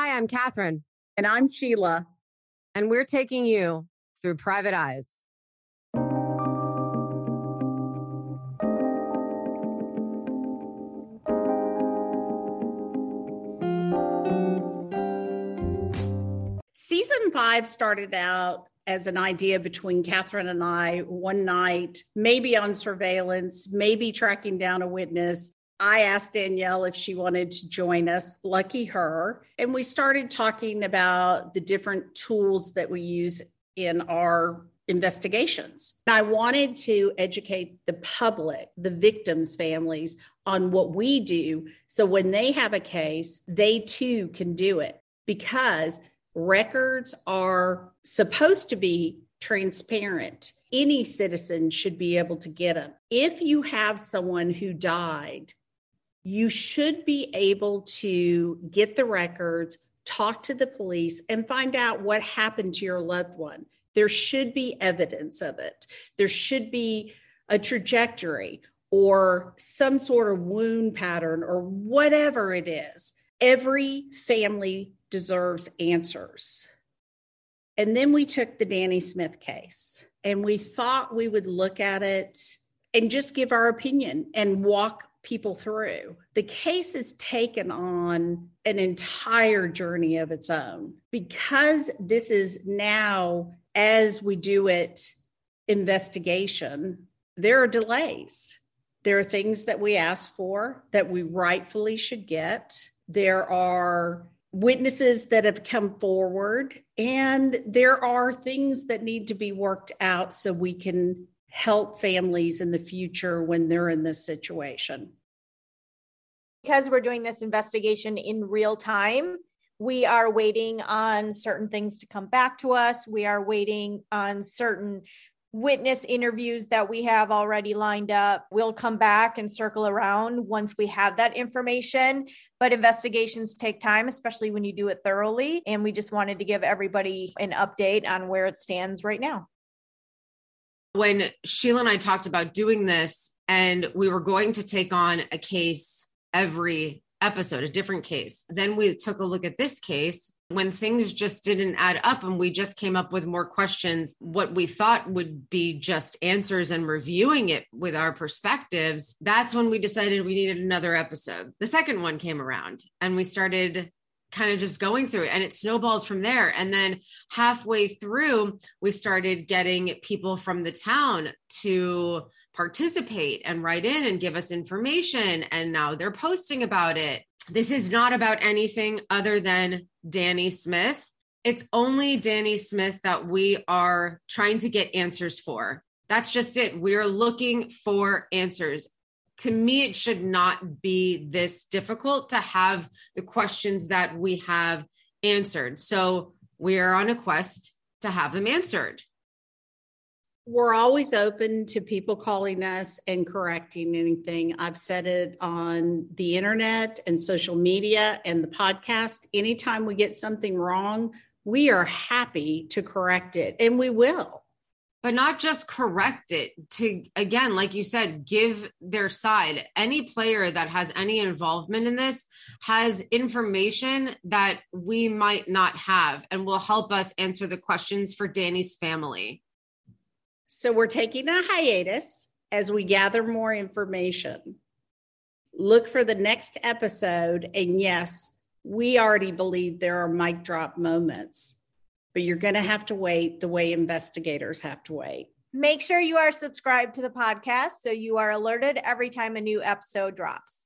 Hi, I'm Catherine. And I'm Sheila. And we're taking you through private eyes. Season five started out as an idea between Catherine and I one night, maybe on surveillance, maybe tracking down a witness. I asked Danielle if she wanted to join us. Lucky her. And we started talking about the different tools that we use in our investigations. I wanted to educate the public, the victims' families, on what we do. So when they have a case, they too can do it because records are supposed to be transparent. Any citizen should be able to get them. If you have someone who died, you should be able to get the records, talk to the police, and find out what happened to your loved one. There should be evidence of it. There should be a trajectory or some sort of wound pattern or whatever it is. Every family deserves answers. And then we took the Dani Smith case and we thought we would look at it and just give our opinion and walk people through. The case has taken on an entire journey of its own because this is now, as we do it, investigation, there are delays. There are things that we ask for that we rightfully should get. There are witnesses that have come forward, and there are things that need to be worked out so we can help families in the future when they're in this situation. Because we're doing this investigation in real time, we are waiting on certain things to come back to us. We are waiting on certain witness interviews that we have already lined up. We'll come back and circle around once we have that information. But investigations take time, especially when you do it thoroughly. And we just wanted to give everybody an update on where it stands right now. When Sheila and I talked about doing this, and we were going to take on a case every episode, a different case. Then we took a look at this case when things just didn't add up and we just came up with more questions, what we thought would be just answers and reviewing it with our perspectives. That's when we decided we needed another episode. The second one came around and we started kind of just going through it and it snowballed from there and then halfway through we started getting people from the town to participate and write in and give us information. And now they're posting about it. This is not about anything other than Dani Smith. It's only Dani Smith that we are trying to get answers for. That's just it. We're looking for answers. To me, it should not be this difficult to have the questions that we have answered. So we are on a quest to have them answered we're always open to people calling us and correcting anything. I've said it on the internet and social media and the podcast. Anytime we get something wrong, we are happy to correct it and we will. But not just correct it to, again, like you said, give their side. Any player that has any involvement in this has information that we might not have and will help us answer the questions for Dani's family. So we're taking a hiatus as we gather more information. Look for the next episode. And yes, we already believe there are mic drop moments, but you're going to have to wait the way investigators have to wait. Make sure you are subscribed to the podcast so you are alerted every time a new episode drops.